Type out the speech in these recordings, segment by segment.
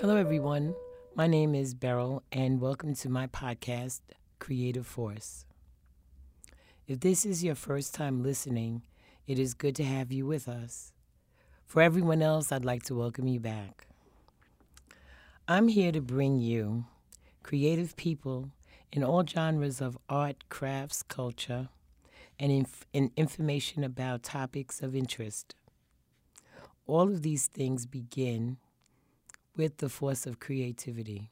Hello, everyone. My name is Beryl, and welcome to my podcast, Creative Force. If this is your first time listening, it is good to have you with us. For everyone else, I'd like to welcome you back. I'm here to bring you creative people in all genres of art, crafts, culture, and, inf- and information about topics of interest. All of these things begin with the force of creativity.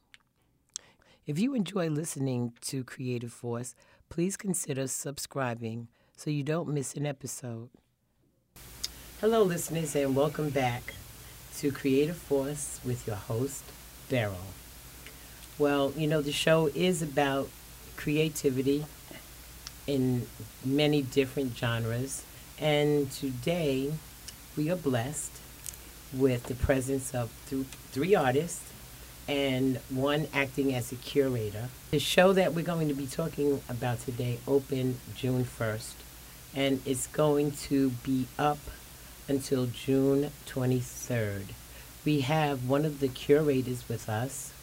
If you enjoy listening to Creative Force, please consider subscribing so you don't miss an episode. Hello, listeners, and welcome back to Creative Force with your host, Beryl. Well, you know, the show is about creativity in many different genres, and today we are blessed with the presence of th- three artists and one acting as a curator. The show that we're going to be talking about today opened June 1st, and it's going to be up until June 23rd. We have one of the curators with us,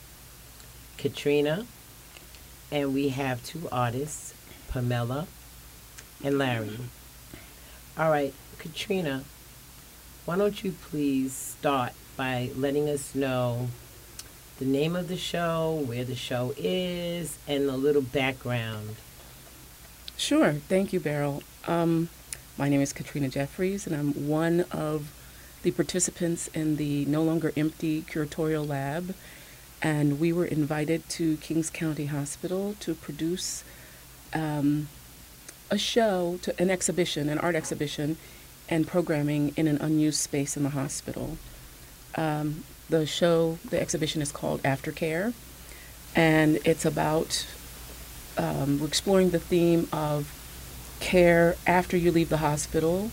Katrina, and we have two artists, Pamela and Larry. All right, Katrina, why don't you please start by letting us know the name of the show, where the show is, and a little background? Sure. Thank you, Beryl. Um, my name is Katrina Jeffries, and I'm one of the participants in the No Longer Empty Curatorial Lab. And we were invited to Kings County Hospital to produce um, a show, to an exhibition, an art exhibition, and programming in an unused space in the hospital. Um, the show, the exhibition is called Aftercare, and it's about um, we're exploring the theme of care after you leave the hospital,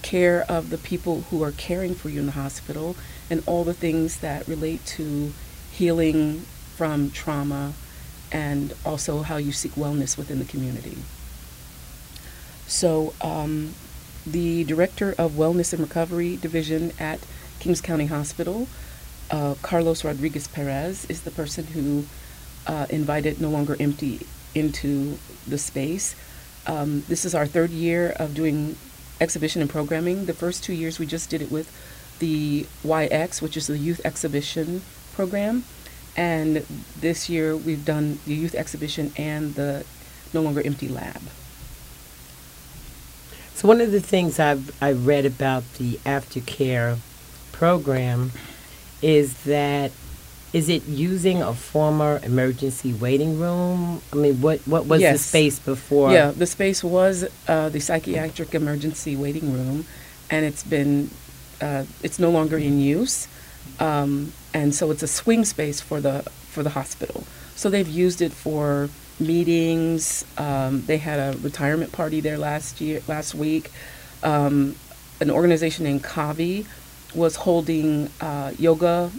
care of the people who are caring for you in the hospital, and all the things that relate to healing from trauma and also how you seek wellness within the community. So, um, the director of Wellness and Recovery Division at Kings County Hospital, uh, Carlos Rodriguez Perez, is the person who uh, invited No Longer Empty into the space. Um, this is our third year of doing exhibition and programming. The first two years we just did it with the YX, which is the Youth Exhibition Program. And this year we've done the Youth Exhibition and the No Longer Empty Lab. So one of the things I've I read about the aftercare program is that is it using a former emergency waiting room? I mean, what what was the space before? Yeah, the space was uh, the psychiatric emergency waiting room, and it's been uh, it's no longer in use, um, and so it's a swing space for the for the hospital. So they've used it for meetings. Um, they had a retirement party there last year last week. Um, an organization named Kavi was holding uh, yoga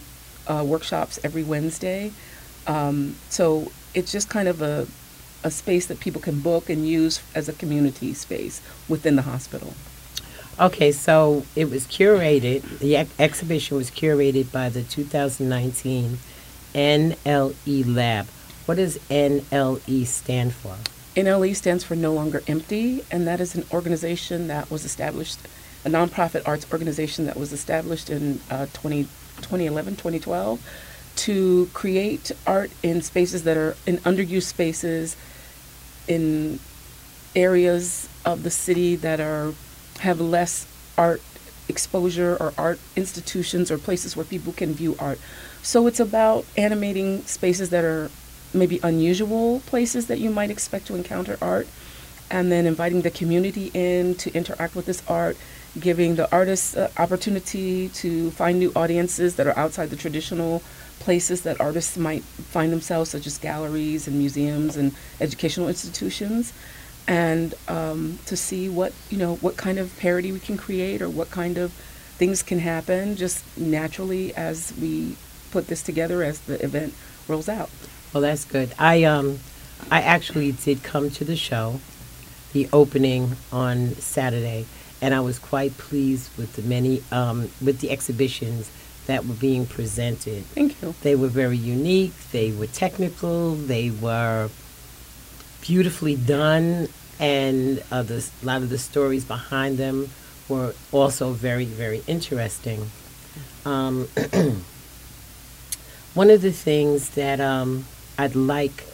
uh, workshops every Wednesday. Um, so it's just kind of a a space that people can book and use as a community space within the hospital. Okay, so it was curated. The ex- exhibition was curated by the 2019 NLE Lab. What does NLE stand for? NLE stands for No Longer Empty, and that is an organization that was established, a nonprofit arts organization that was established in uh, 20, 2011, 2012, to create art in spaces that are in underused spaces, in areas of the city that are have less art exposure or art institutions or places where people can view art. So it's about animating spaces that are maybe unusual places that you might expect to encounter art and then inviting the community in to interact with this art, giving the artists uh, opportunity to find new audiences that are outside the traditional places that artists might find themselves, such as galleries and museums and educational institutions, and um, to see what you know what kind of parody we can create or what kind of things can happen just naturally as we put this together as the event rolls out. Well, that's good. I um, I actually did come to the show, the opening on Saturday, and I was quite pleased with the many um, with the exhibitions that were being presented. Thank you. They were very unique, they were technical, they were beautifully done, and uh, the, a lot of the stories behind them were also very, very interesting. Um, one of the things that um, I'd like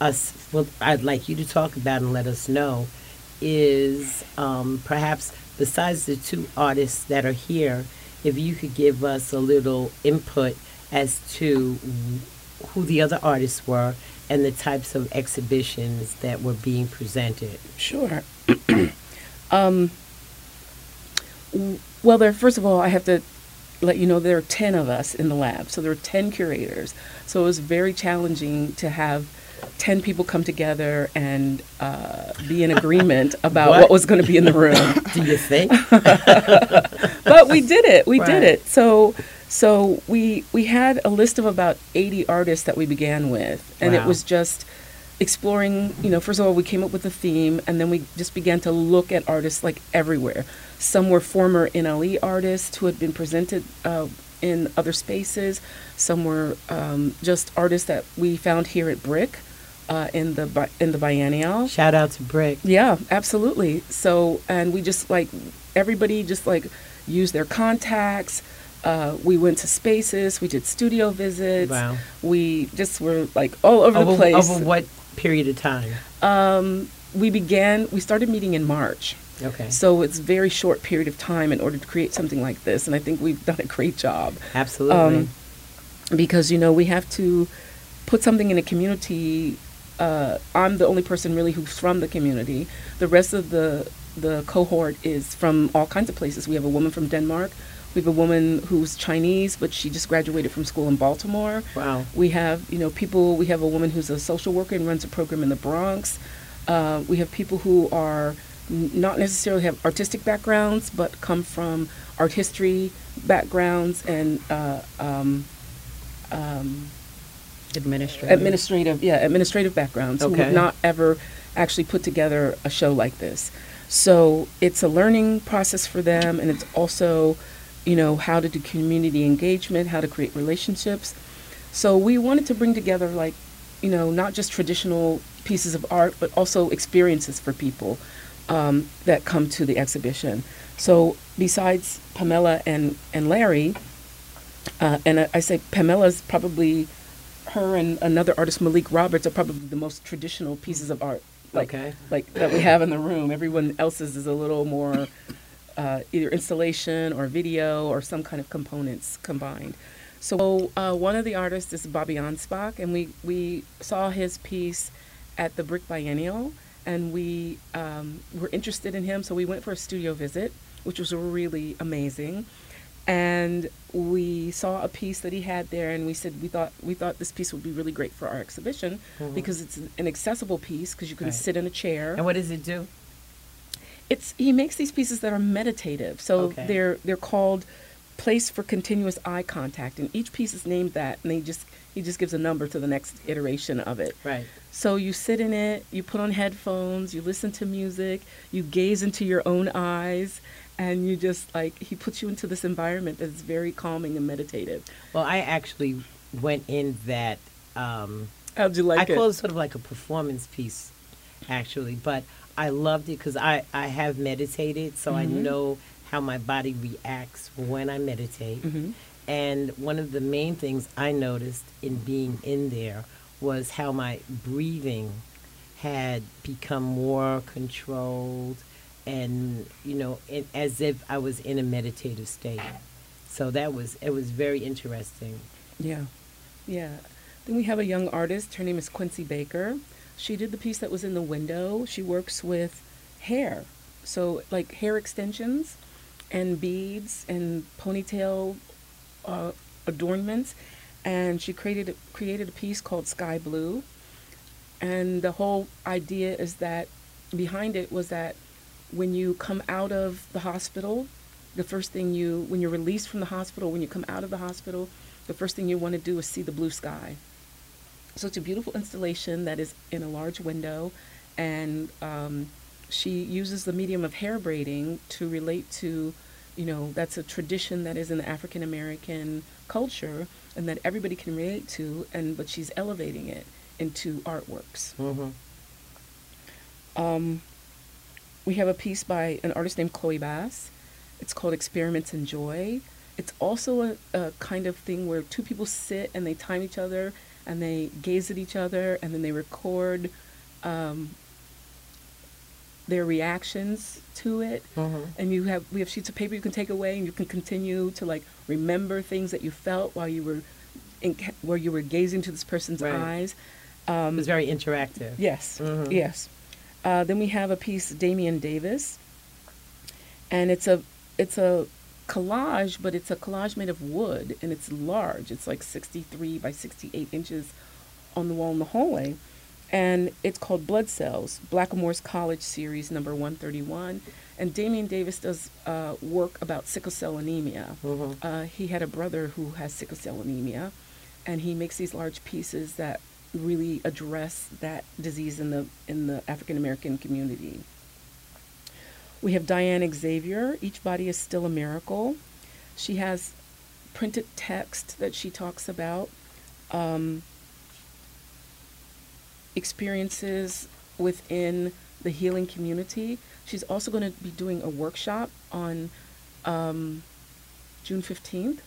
us, well, I'd like you to talk about and let us know is um, perhaps besides the two artists that are here, if you could give us a little input as to who the other artists were and the types of exhibitions that were being presented. Sure. um, well, there. First of all, I have to let you know there are ten of us in the lab, so there are ten curators. So it was very challenging to have 10 people come together and uh, be in agreement about what, What? was going to be in the room. Do you think? but we did it. We Right. did it. So so we we had a list of about 80 artists that we began with and it was just exploring, you know, first of all we came up with a theme and then we just began to look at artists like everywhere. Some were former NLE artists who had been presented uh, in other spaces. Some were um, just artists that we found here at Brick uh, in the bi- in the biennial. Shout out to Brick. Yeah, absolutely. So, and we just like everybody just like used their contacts. Uh, we went to spaces. We did studio visits. Wow. We just were like all over the place. over what period of time? Um, we began. We started meeting in March. Okay. So it's very short period of time in order to create something like this, and I think we've done a great job. Absolutely. Um, because you know we have to put something in a community. Uh, I'm the only person really who's from the community. The rest of the the cohort is from all kinds of places. We have a woman from Denmark. We have a woman who's Chinese, but she just graduated from school in Baltimore. wow. We have, you know, people. We have a woman who's a social worker and runs a program in the Bronx. Uh, we have people who are not necessarily have artistic backgrounds, but come from art history backgrounds and uh, um, um, Administrative. administrative, yeah, administrative backgrounds who have not ever actually put together a show like this. So it's a learning process for them, and it's also, you know, how to do community engagement, how to create relationships. So we wanted to bring together, like, you know, not just traditional pieces of art, but also experiences for people um, that come to the exhibition. So besides Pamela and, and Larry, uh, and I, I say Pamela's probably her and another artist, Malik Roberts, are probably the most traditional pieces of art, like Okay. like that we have in the room. Everyone else's is a little more uh, either installation or video or some kind of components combined. So uh, one of the artists is Bobby Anspach, and we we saw his piece at the Brick Biennial, and we um, were interested in him, so we went for a studio visit, which was really amazing and we saw a piece that he had there and we said we thought we thought this piece would be really great for our exhibition because it's an accessible piece because you can Right. sit in a chair And what does it do? It's he makes these pieces that are meditative so Okay. they're they're called place for continuous eye contact and each piece is named that and they just he just gives a number to the next iteration of it Right. so you sit in it, you put on headphones, you listen to music, you gaze into your own eyes, and you just like he puts you into this environment that's very calming and meditative. Well, I actually went in that. Um, How'd you like I it? call it sort of like a performance piece, actually. But I loved it because I, I have meditated, so I Mhm. know how my body reacts when I meditate. Mhm. And one of the main things I noticed in being in there was how my breathing had become more controlled and, you know, it, as if I was in a meditative state. So that was, it was very interesting. Yeah, yeah. Then we have a young artist. Her name is Quincy Baker. She did the piece that was in the window. She works with hair, so like hair extensions and beads and ponytail uh, adornments. And she created created a piece called Sky Blue. And the whole idea is that behind it was that when you come out of the hospital, the first thing you, when you're released from the hospital, when you come out of the hospital, the first thing you want to do is see the blue sky. So it's a beautiful installation that is in a large window, and um, she uses the medium of hair braiding to relate to you know, that's a tradition that is in the African American culture and that everybody can relate to, and but she's elevating it into artworks. Mm-hmm. Um, we have a piece by an artist named Chloe Bass. It's called Experiments in Joy. It's also a, a kind of thing where two people sit and they time each other and they gaze at each other and then they record um, their reactions to it. Mm-hmm. And you have we have sheets of paper you can take away and you can continue to like remember things that you felt while you were in, where you were gazing to this person's Right. eyes. It Um, was very interactive. Yes, Mhm. yes. Uh, then we have a piece, damien Davis, and it's a it's a collage, but it's a collage made of wood, and it's large. It's like 63 by 68 inches on the wall in the hallway, and it's called Blood Cells, Blackamoor's Collage Series number 131. And Damien Davis does uh, work about sickle cell anemia. Mhm. Uh, he had a brother who has sickle cell anemia, and he makes these large pieces that really address that disease in the in the African American community. We have Diane Xavier. Each body is still a miracle. She has printed text that she talks about um, experiences within the healing community. She's also going to be doing a workshop on um, June 15th.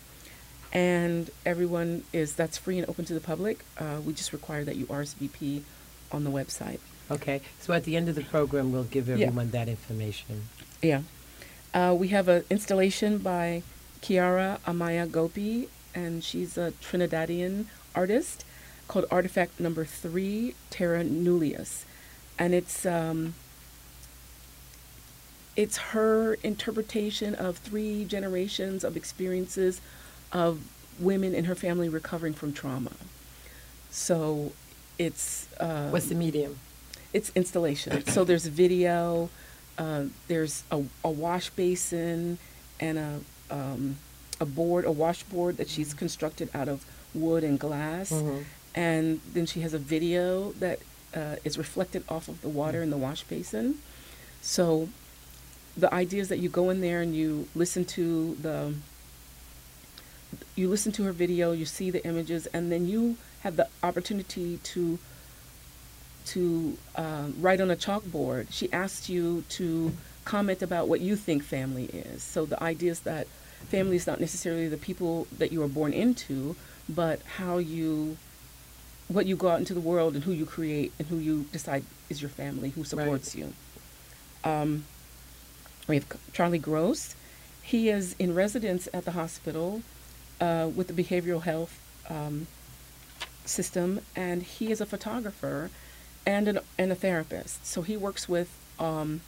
And everyone is, that's free and open to the public. Uh, we just require that you RSVP on the website. Okay. So at the end of the program, we'll give everyone that information. Yeah. Uh, we have an installation by Kearra Amaya Gopee, and she's a Trinidadian artist called Artifact Number Three, Terra Nullius. And it's, um, it's her interpretation of three generations of experiences of women in her family recovering from trauma. So it's. Uh, What's the medium? It's installation. so there's video, uh, there's a, a wash basin, and a um, a board, a washboard that she's constructed out of wood and glass, Mhm. and then she has a video that uh, is reflected off of the water in the wash basin. So the idea is that you go in there and you listen to the you listen to her video, you see the images, and then you have the opportunity to to uh, write on a chalkboard. She asks you to comment about what you think family is. So the idea is that family is not necessarily the people that you were born into, but how you what you go out into the world and who you create and who you decide is your family, who supports you. Um, we have Charlie Gross. He is in residence at the hospital uh, with the behavioral health um, system, and he is a photographer and an, and a therapist. So he works with um,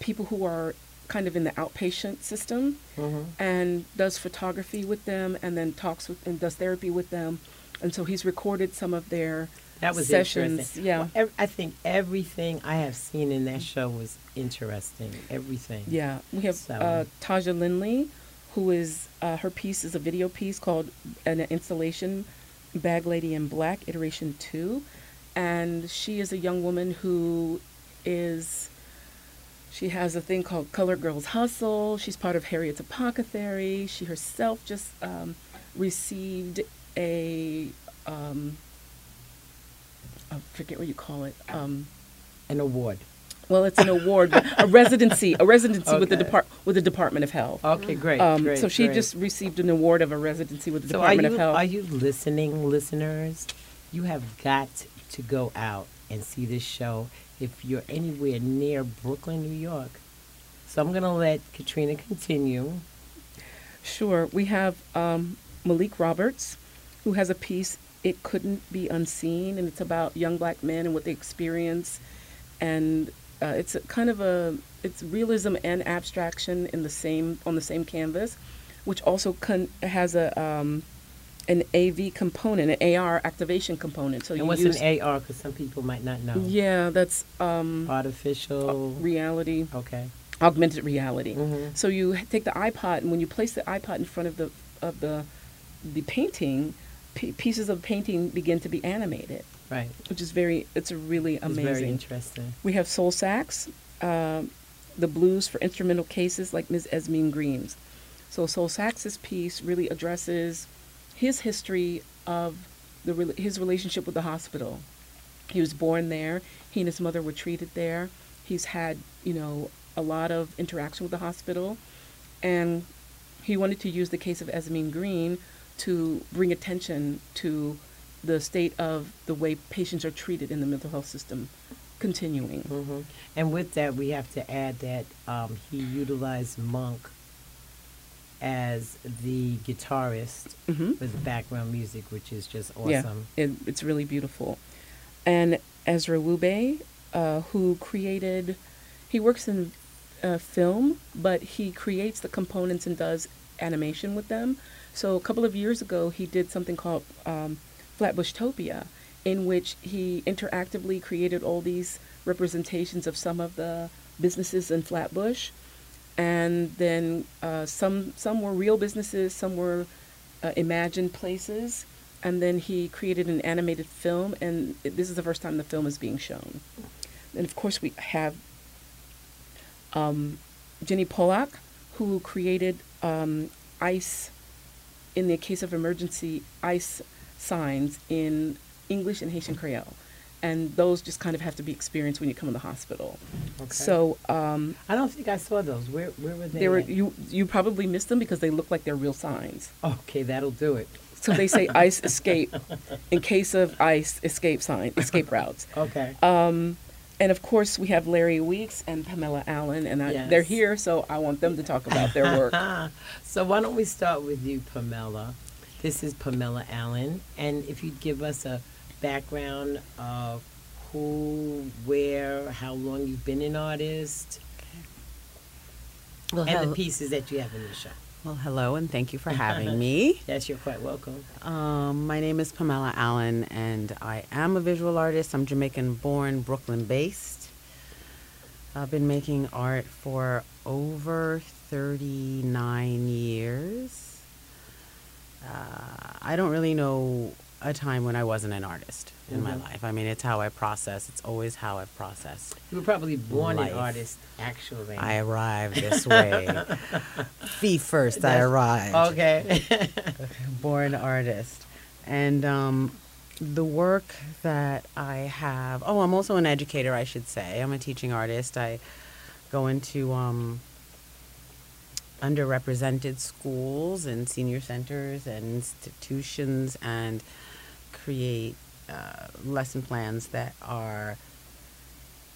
people who are kind of in the outpatient system Mhm. and does photography with them, and then talks with and does therapy with them. And so he's recorded some of their That was sessions. interesting. Yeah. Well, ev- I think everything I have seen in that show was interesting. Everything. Yeah, we have So- uh, Taja Lindley, who is uh, her piece is a video piece called an installation, Bag Lady in Black, iteration two, and she is a young woman who is. She has a thing called Color Girls Hustle. She's part of Harriet's Apothecary. She herself just um, received a. Um, I forget what you call it. Um, An award. well, it's an award, but a residency, a residency with the Okay. depart with the Department of Health. Okay, great. Um, great so she great. just received an award of a residency with the So Department you of Health. are you listening, listeners? You have got to go out and see this show if you're anywhere near Brooklyn, New York. So I'm gonna let Katrina continue. Sure. We have um, Malik Roberts, who has a piece, It Couldn't Be Unseen, and it's about young black men and what they experience. And uh, it's a kind of a, it's realism and abstraction in the same, on the same canvas, which also con- has a, um, an AV component, an AR activation component. So And you what's use, an AR? Because some people might not know. yeah, that's um, Artificial. reality, okay. augmented reality. Mhm. So you take the iPod, and when you place the iPod in front of the of the the painting, p- pieces of painting begin to be animated, Right. which is very it's really It's amazing. very interesting. we have Sol Sax, um the blues for instrumental cases like Ms. Esmin Green's. So Sol Sax's piece really addresses his history of the his relationship with the hospital. He was born there. He and his mother were treated there. He's had, you know, a lot of interaction with the hospital, and he wanted to use the case of Esmin Green to bring attention to the state of the way patients are treated in the mental health system continuing. hmm And with that, we have to add that um, he utilized Monk as the guitarist hmm with background music, which is just Yeah, awesome. it, it's really beautiful. And Ezra Wube, uh, who created, he works in uh, film, but he creates the components and does animation with them. So a couple of years ago, he did something called um, Flatbush Topia, in which he interactively created all these representations of some of the businesses in Flatbush, and then uh, some some were real businesses, some were uh, imagined places, and then he created an animated film, and it- this is the first time the film is being shown. And of course, we have um, Jenny Polak, who created um, ice, in the case of emergency, ice signs in English and Haitian Creole. And those just kind of have to be experienced when you come in the hospital. Okay. So um, I don't think I saw those. Where where were they? they were at? you you probably missed them because they look like they're real signs. Okay, that'll do it. So they say ice escape in case of ice escape sign escape routes. Okay. Um, and of course we have Larry Weeks and Pamela Allen, and I, they're here, so I want them to talk about their work. so why don't we start with you, Pamela? This is Pamela Allen, and if you'd give us a background of who, where, how long you've been an artist, Well, and hel- the pieces that you have in the show. well, hello, and thank you for having me. Yes, you're quite welcome. Um, my name is Pamela Allen, and I am a visual artist. I'm Jamaican born, Brooklyn based. I've been making art for over 39 years. Uh, I don't really know a time when I wasn't an artist in my Mhm. life. I mean, it's how I process, it's always how I've processed. You were probably born Life. an artist, actually. I arrived this way. Feet first, I That's- arrived. Okay. born artist. And um, the work that I have, oh, I'm also an educator, I should say. I'm a teaching artist. I go into um, underrepresented schools and senior centers and institutions and create uh, lesson plans that are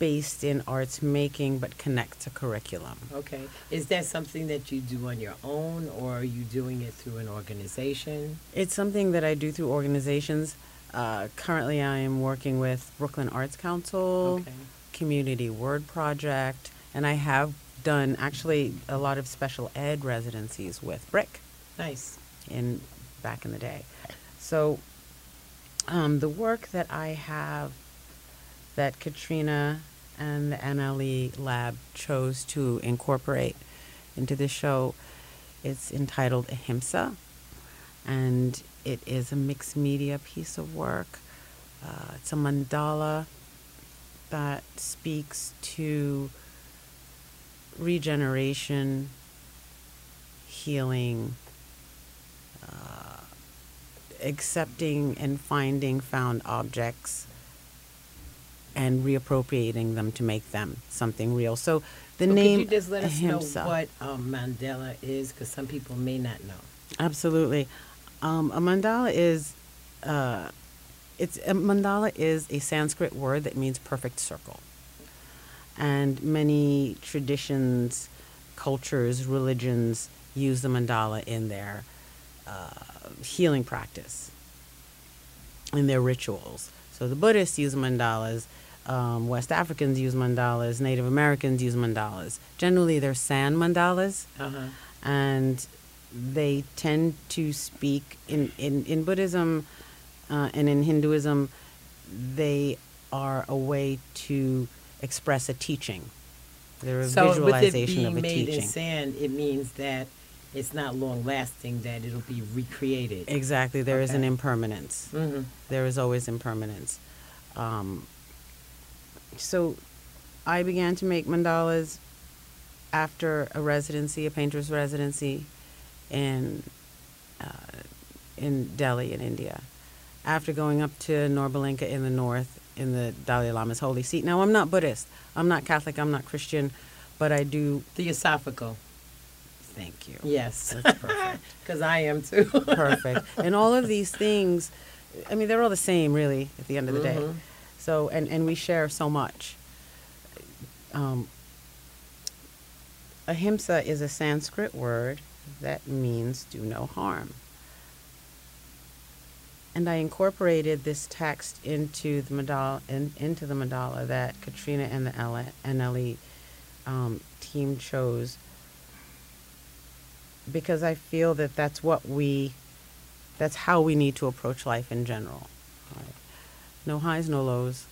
based in arts making but connect to curriculum. okay. Is that something that you do on your own, or are you doing it through an organization? It's something that I do through organizations. Uh, currently, I am working with Brooklyn Arts Council, Okay. Community Word Project, and I have done actually a lot of special ed residencies with Brick Nice. in back in the day. So, um, the work that I have that Katrina and the NLE Lab chose to incorporate into the show, it's entitled Ahimsa, and it is a mixed media piece of work. Uh, it's a mandala that speaks to regeneration, healing, uh, accepting and finding found objects and reappropriating them to make them something real. So the So name Could you just let us know what um, mandala is? Because some people may not know. Absolutely. Um, a mandala is uh, it's a mandala is a Sanskrit word that means perfect circle. And many traditions, cultures, religions use the mandala in their uh, healing practice, in their rituals. So the Buddhists use mandalas, um, West Africans use mandalas, Native Americans use mandalas. Generally, they're sand mandalas Uh-huh. and they tend to speak in, in, in Buddhism uh, and in Hinduism, they are a way to express a teaching. They're a So with it visualization being of a made teaching. in sand, it means that it's not long lasting. That it'll be recreated. Exactly, there is an Okay. impermanence. hmm There is always impermanence. Um, so I began to make mandalas after a residency, a painter's residency in uh, in Delhi in India, after going up to Norbulingka in the north in the Dalai Lama's holy seat. Now I'm not Buddhist, I'm not Catholic, I'm not Christian, but I do. Theosophical. Thank you. Yes. That's perfect. Because I am too. perfect. And all of these things, I mean, they're all the same, really, at the end of the day. Mhm. So, and, and we share so much. Um, ahimsa is a Sanskrit word that means do no harm. And I incorporated this text into the mandala, in, into the mandala that Katrina and the NLE um, team chose because I feel that that's what we, that's how we need to approach life in general. Right? No highs, no lows.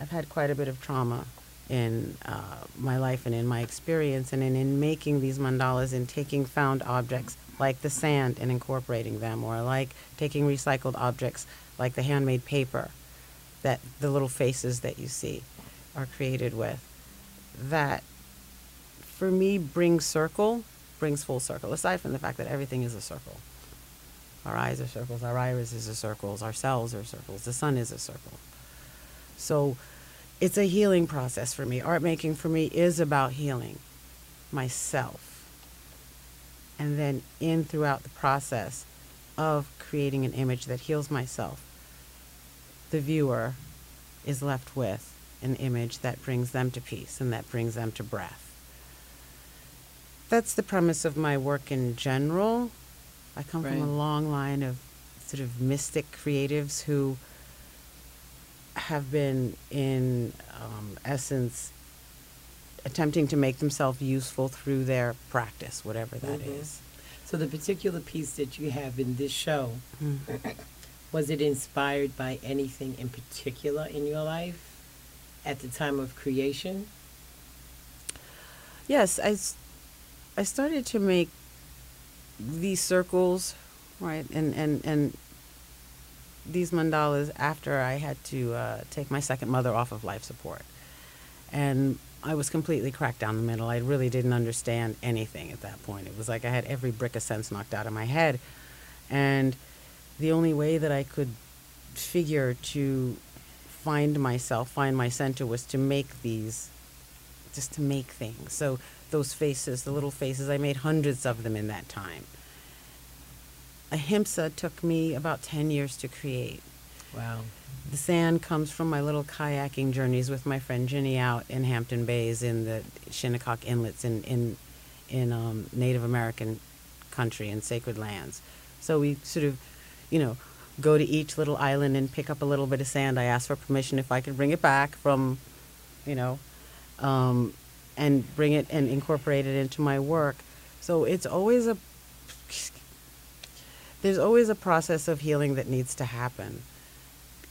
I've had quite a bit of trauma in uh, my life and in my experience, and in, in making these mandalas and taking found objects like the sand and incorporating them, or like taking recycled objects like the handmade paper that the little faces that you see are created with. That, for me, brings circle, brings full circle, aside from the fact that everything is a circle. Our eyes are circles, our irises are circles, our cells are circles, the sun is a circle. So it's a healing process for me. Art making for me is about healing myself. And then in throughout the process of creating an image that heals myself, the viewer is left with an image that brings them to peace and that brings them to breath. That's the premise of my work in general. I come from a long line of sort of mystic creatives who have been, in um, essence, attempting to make themselves useful through their practice, whatever that Mhm. is. So the particular piece that you have in this show, Mm. was it inspired by anything in particular in your life at the time of creation? Yes, I, I started to make these circles, right, and, and, and these mandalas after I had to uh, take my second mother off of life support. And I was completely cracked down the middle. I really didn't understand anything at that point. It was like I had every brick of sense knocked out of my head. And the only way that I could figure to find myself, find my center, was to make these just to make things. So those faces, the little faces, I made hundreds of them in that time. Ahimsa took me about 10 years to create. Wow. The sand comes from my little kayaking journeys with my friend Ginny out in Hampton Bays in the Shinnecock Inlets in, in, in um, Native American country and sacred lands. So we sort of, you know, go to each little island and pick up a little bit of sand. I asked for permission if I could bring it back from, you know, um, and bring it and incorporate it into my work. So it's always a there's always a process of healing that needs to happen.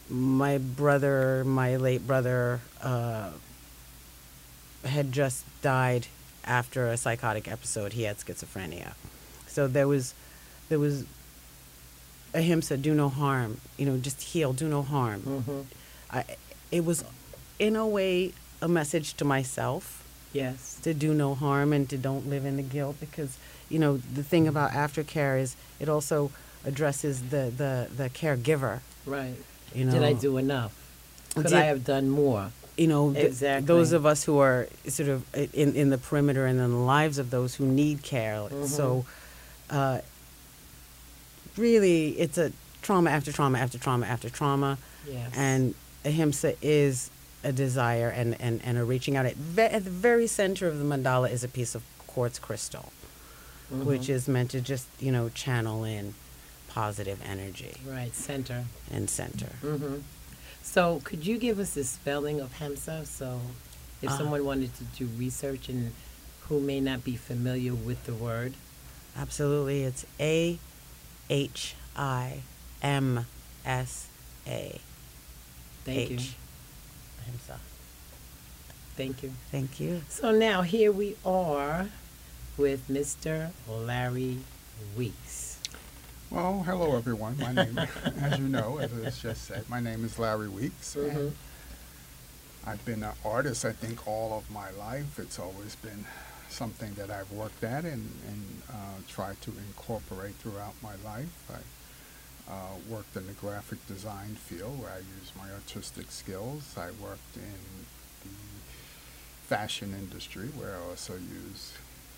My brother, my late brother, uh, had just died after a psychotic episode. He had schizophrenia, so there was there was ahimsa, do no harm. You know, just heal, do no harm. Mm-hmm. I, it was, in a way, a message to myself Yes. to do no harm and to don't live in the guilt because you know the thing about aftercare is it also addresses the the the caregiver Right. you know Did I do enough? Could Did- I have done more? you know th- Exactly. those of us who are sort of in in the perimeter and in the lives of those who need care Mm-hmm. so uh, really it's a trauma after trauma after trauma after trauma Yes. and ahimsa is a desire and, and, and a reaching out. At, ve- at the very center of the mandala is a piece of quartz crystal, which Mhm. is meant to just, you know, channel in positive energy right center. and center. Mm-hmm. So, could you give us the spelling of Hamsa? So, if Uh. someone wanted to do research and who may not be familiar with the word, Absolutely. It's A H I M S A. thank you. Ahimsa. thank you. Thank you. So now here we are with Mr. Larry Weeks. Well, hello everyone. My name, as you know, as it's just said, my name is Larry Weeks. Mhm. I've been an artist, I think, all of my life. It's always been something that I've worked at and, and uh, tried to incorporate throughout my life. I uh, worked in the graphic design field where I used my artistic skills. I worked in the fashion industry where I also use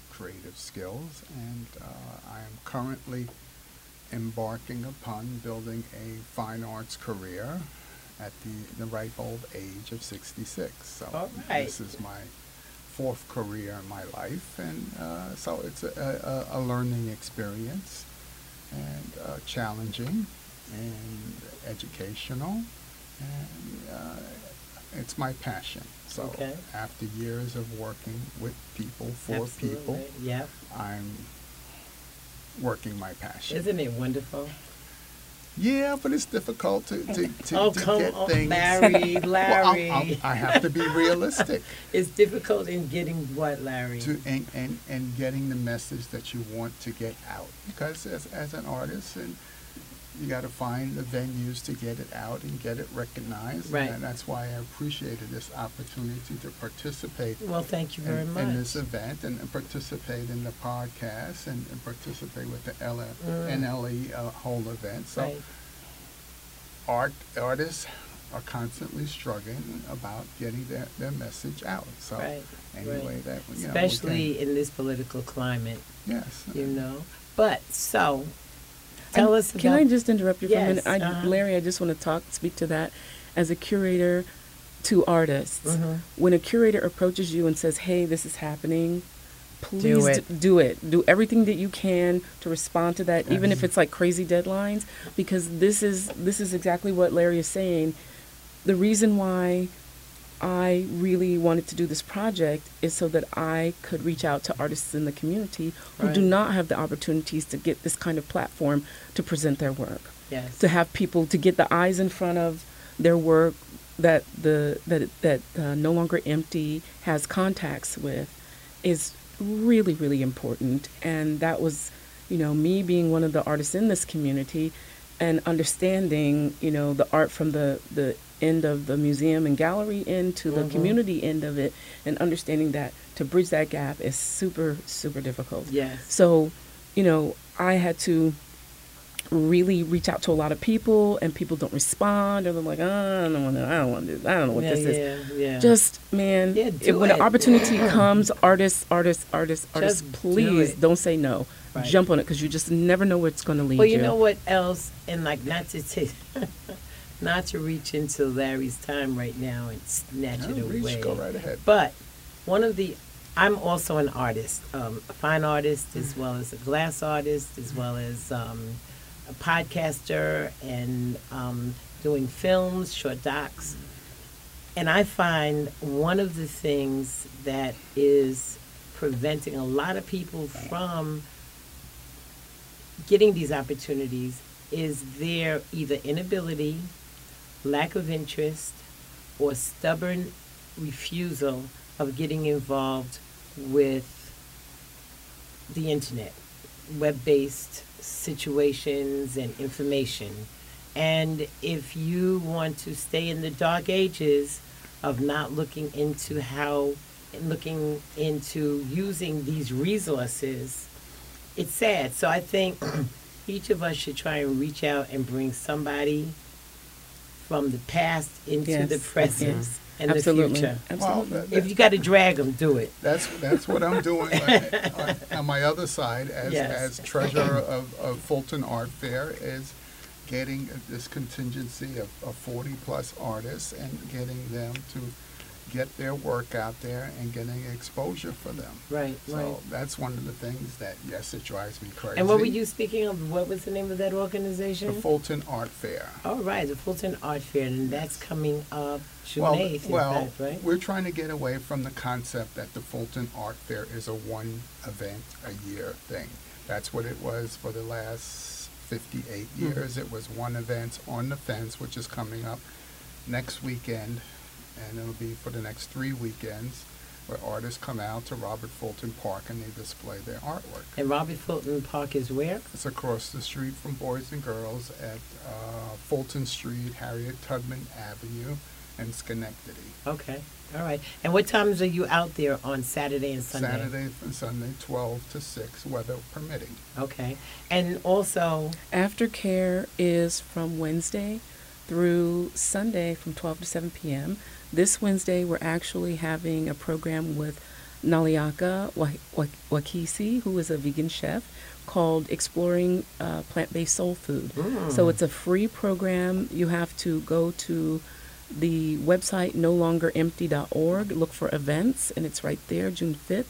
creative skills. And uh, I am currently embarking upon building a fine arts career at the, the ripe old age of 66. So right. this is my fourth career in my life, and uh, so it's a, a, a learning experience and uh, challenging and educational, and uh, it's my passion. So Okay. after years of working with people, for people, Absolutely. Yep. I'm working my passion. Isn't it wonderful? Yeah, but it's difficult to, to, to, oh, to come get on, things. Larry, Well, Larry. I'm- I'm- I have to be realistic it's difficult in getting what, Larry? to and, and, and getting the message that you want to get out. Because as, as an artist, and you got to find the venues to get it out and get it recognized. Right. And that's why I appreciated this opportunity to participate well, thank you very in, much. in this event and, and participate in the podcast and, and participate with the LF, Mm. NLE uh, whole event. So Right. art artists are constantly struggling about getting their, their message out. So Right, any right. that you know, Especially in this political climate, yes, you know. But so, tell us about. Can I just interrupt you for a minute? I, uh-huh. Larry, I just want to talk, speak to that. As a curator to artists, Mhm. when a curator approaches you and says, "Hey, this is happening," please it. d- do it. Do everything that you can to respond to that, even if it's like crazy deadlines, because this is this is exactly what Larry is saying. The reason why I really wanted to do this project is so that I could reach out to artists in the community who do not have the opportunities to get this kind of platform to present their work. Yes. to have people to get the eyes in front of their work that the that that uh, no longer empty has contacts with is really really important. And that was you know me being one of the artists in this community and understanding you know the art from the the end of the museum and gallery end to the Mhm. community end of it and understanding that to bridge that gap is super super difficult yes. so, you know, I had to really reach out to a lot of people, and people don't respond, or they're like, oh, I don't want to, I don't want to, I don't know what yeah, this is. yeah, yeah. Just man, Yeah, do when it. an opportunity comes, artists, artists, artists, artists, Just do please it. don't say no. Right. Jump on it because you just never know where it's going to lead Well, you know what else, and like not to take, not to reach into Larry's time right now and snatch it reach, away. go right ahead. But one of the, I'm also an artist, um, a fine artist as well as a glass artist, as well as um, a podcaster and um, doing films, short docs. And I find one of the things that is preventing a lot of people from getting these opportunities is their either inability, lack of interest, or stubborn refusal of getting involved with the internet, web based situations and information. And if you want to stay in the dark ages of not looking into how, looking into using these resources, it's sad. So I think each of us should try and reach out and bring somebody from the past into Yes, the present and Absolutely, the future. Well, absolutely. that- If you got to drag them, do it. That's that's what I'm doing on, on, on my other side as Yes. as treasurer of, of Fulton Art Fair is getting this contingency of, of 40 plus artists and getting them to get their work out there and getting exposure for them. Right, So right. that's one of the things that yes, it drives me crazy. And what were you speaking of? What was the name of that organization? The Fulton Art Fair. All right, the Fulton Art Fair, and that's coming up June well, 8th, well, fact, right? we're trying to get away from the concept that the Fulton Art Fair is a one event a year thing. That's what it was for the last 58 Hmm. years. It was one event on the fence, which is coming up next weekend, and it'll be for the next three weekends, where artists come out to Robert Fulton Park and they display their artwork. And Robert Fulton Park is where? It's across the street from Boys and Girls at uh, Fulton Street, Harriet Tubman Avenue, and Schenectady. Okay. All right. And what times are you out there on Saturday and Sunday? Saturday and Sunday, 12 to 6, weather permitting. Okay. And also, Aftercare is from Wednesday through Sunday from 12 to 7 p.m. This Wednesday, we're actually having a program with Naliaka Wa- Wa- Wakisi, who is a vegan chef, called Exploring uh, Plant Based Soul Food. So it's a free program. You have to go to the website no longer nolongerempty.org, look for events, and it's right there, June 5th.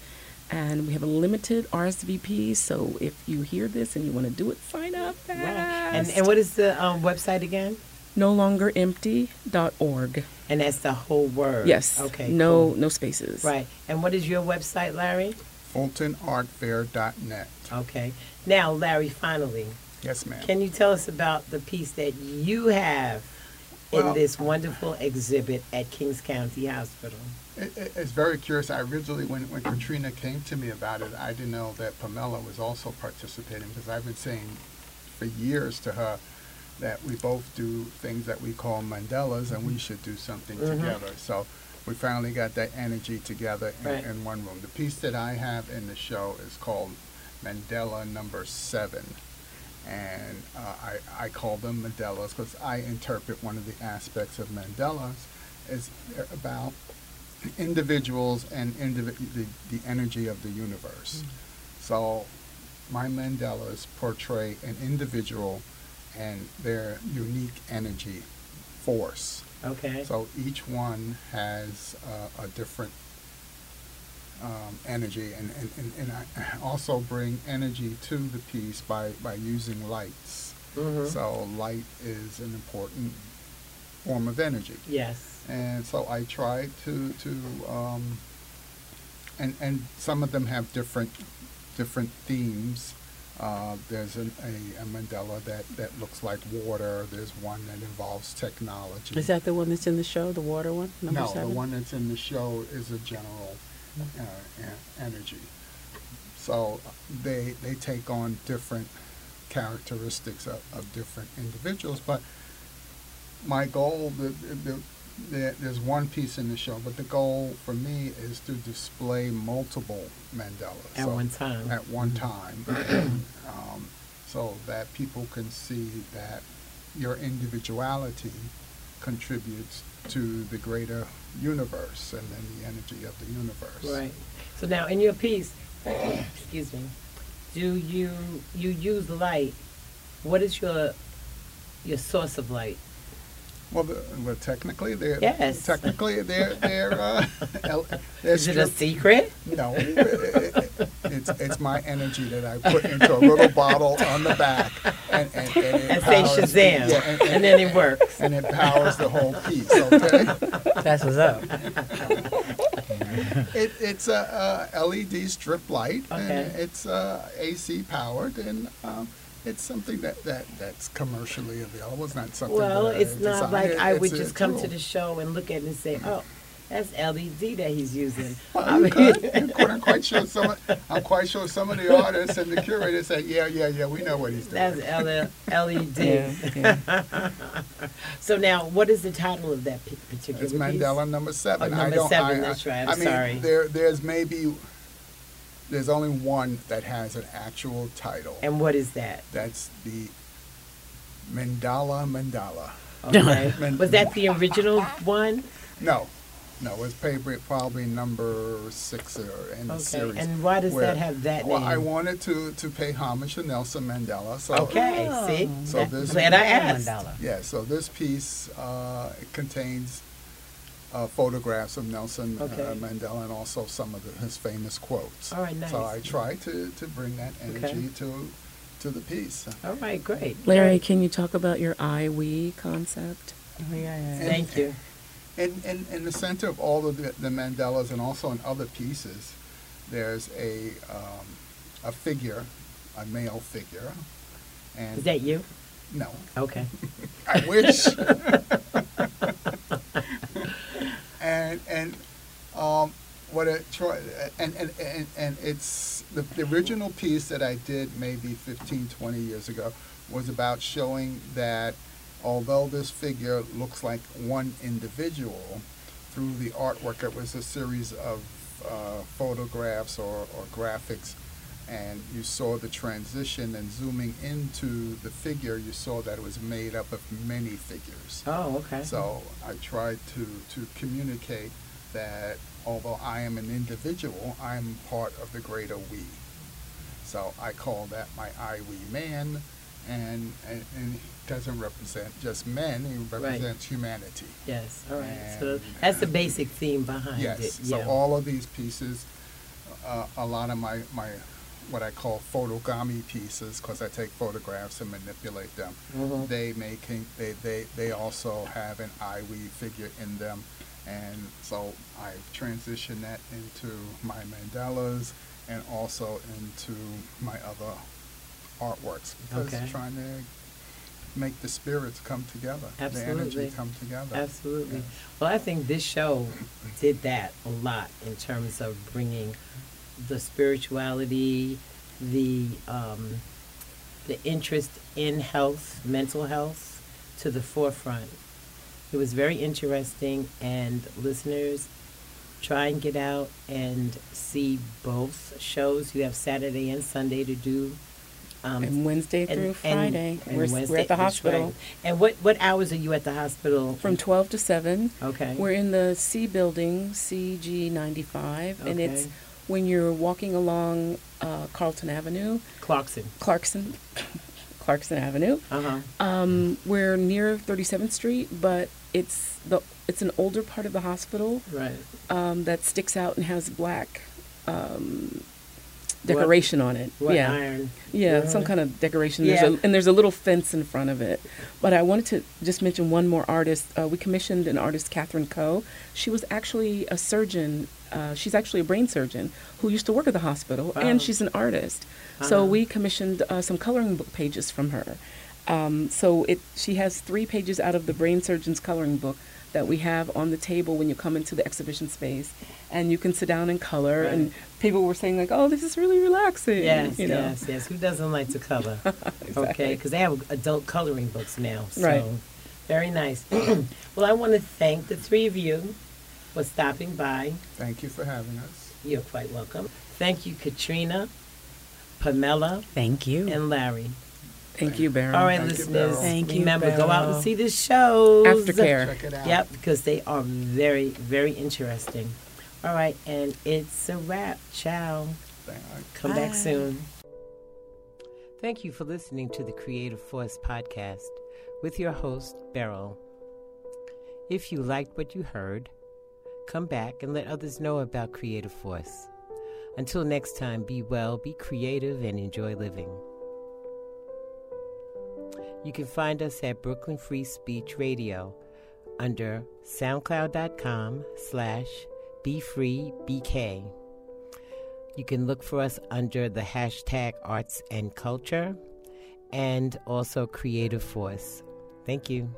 And we have a limited RSVP, so if you hear this and you want to do it, sign up fast. and, and what is the um, website again? nolongerempty.org. And that's the whole word. Yes. Okay. No, cool. no spaces. Right. And what is your website, Larry? FultonArtFair.net. Okay. Now, Larry, finally, Yes, ma'am. can you tell us about the piece that you have in this wonderful exhibit at Kings County Hospital? It, it, it's very curious. I originally, when, when Katrina came to me about it, I didn't know that Pamela was also participating because I've been saying for years to her that we both do things that we call Mandelas and we should do something Mhm. together. So we finally got that energy together in, Right. in one room. The piece that I have in the show is called Mandela Number Seven. And uh, I, I call them Mandelas because I interpret one of the aspects of Mandelas is about individuals and indivi- the, the energy of the universe. So my Mandelas portray an individual and their unique energy force. Okay. So each one has uh, a different um, energy, and, and, and, and I also bring energy to the piece by, by using lights. Mhm. So light is an important form of energy Yes. and so I try to to um, and and some of them have different different themes. Uh, there's an, a, a mandala that, that looks like water. There's one that involves technology. Is that the one that's in the show, the water one, number no, seven? the one that's in the show is a general uh, energy. So they they take on different characteristics of, of different individuals. But my goal, the, the, the, there's one piece in the show, but the goal for me is to display multiple Mandelas At So, one time. At one time, um, so that people can see that your individuality contributes to the greater universe and then the energy of the universe. Right. So now, in your piece, excuse me, do you you use light? What is your your source of light? Well, the, well, technically, they're Yes. technically they're they're uh, they're Is it a secret? No, it- it- it's it's my energy that I put into a little bottle on the back, and and, and it And say powers- Shazam, yeah, and, and then it works. and it powers the whole piece. Okay, That's what's up. it, it's a, a LED strip light, and Okay. it's uh, AC powered, and um, it's something that, that that's commercially available. It's not something. Well, that I it's not like I would it's just come to the show and look at it and say, mm-hmm. "Oh, that's LED that he's using." I Well, you mean- could. You could. I'm quite sure some. Of, I'm quite sure some of the artists and the curators say, "Yeah, yeah, yeah, we know what he's doing." That's LED. So now, what is the title of that particular It's piece? Mandela number seven. Oh, I number don't, seven, I, that's right, I'm I mean, sorry. there, there's maybe, there's only one that has an actual title. And what is that? That's the Mandala Mandala. Okay. Man- Was that the original one? No, no, it's probably, probably number six or in the Okay. series. And why does where- that have that Well, name? I wanted to, to pay homage to Nelson Mandela. So Okay, see? So That- this- Glad I asked. Mandala. Yeah, so this piece uh, contains uh, photographs of Nelson uh, Mandela and also some of the, his famous quotes. All right, So. I try to, to bring that Okay. energy to to the piece. All right, great. Larry, can you talk about your I we concept? Oh, yeah, yeah. Thank you. In, in, in the center of all of the, the Mandelas and also in other pieces, there's a um, a figure, a male figure, and Is that you? no, Okay. I wish. and and um, what try and, and and and it's the, the original piece that I did maybe 15, 20 years ago was about showing that although this figure looks like one individual, through the artwork, it was a series of uh, photographs or, or graphics, and you saw the transition. And zooming into the figure, you saw that it was made up of many figures. Oh, okay. So I tried to, to communicate that although I am an individual, I'm part of the greater we. So I call that my I we man, and, and, and doesn't represent just men, he represents humanity. Yes, all right. So that's the basic theme behind Yes, it. Yes. So yeah. all of these pieces, uh, a lot of my, my, what I call photogami pieces, because I take photographs and manipulate them, Mhm. they making, they, they, they also have an we figure in them. And so I transition that into my mandalas and also into my other artworks because Okay. trying to make the spirits come together, the energy come together. Absolutely. Yeah. Well, I think this show did that a lot in terms of bringing the spirituality, the um, the interest in health, mental health, to the forefront. It was very interesting, and listeners, try and get out and see both shows. You have Saturday and Sunday to do. Um, and Wednesday through and- Friday, and we're, Wednesday- we're at the hospital. And what what hours are you at the hospital? from 12 to 7. Okay. We're in the C building, CG 95, and it's Okay. When you're walking along uh, Carlton Avenue, Clarkson. Clarkson, Clarkson Avenue. Uh huh. Um, we're near 37th Street, but it's the it's an older part of the hospital Right. um, that sticks out and has black um, What- decoration on it. What yeah. iron? Yeah, Yeah. some kind of decoration. There's Yeah. a, and there's a little fence in front of it. But I wanted to just mention one more artist. Uh, we commissioned an artist, Catherine Coe. She was actually a surgeon. Uh, she's actually a brain surgeon who used to work at the hospital, Wow. and she's an artist. So Uh-huh. we commissioned uh, some coloring book pages from her. Um, so it she has three pages out of the brain surgeon's coloring book that we have on the table when you come into the exhibition space, and you can sit down and color. And people were saying like, "Oh, this is really relaxing." Yes, you know? yes, yes. Who doesn't like to color? Okay, because they have adult coloring books now. So Right. very nice. well, I want to thank the three of you for stopping by. Thank you for having us. You're quite welcome. Thank you, Katrina, Pamela, Thank you. and Larry. Thank you, Beryl. All right, Thank you, listeners. Beryl. Thank you, remember, go out and see the shows. Aftercare. Check it out. Yep, because they are very, very interesting. All right, and it's a wrap. Ciao. Thank- Come back soon. Thank you for listening to the Creative Force podcast with your host, Beryl. If you liked what you heard, come back and let others know about Creative Force. Until next time, be well, be creative, and enjoy living. You can find us at Brooklyn Free Speech Radio under soundcloud.com slash befreebk. You can look for us under the hashtag arts and culture and also creative force. Thank you.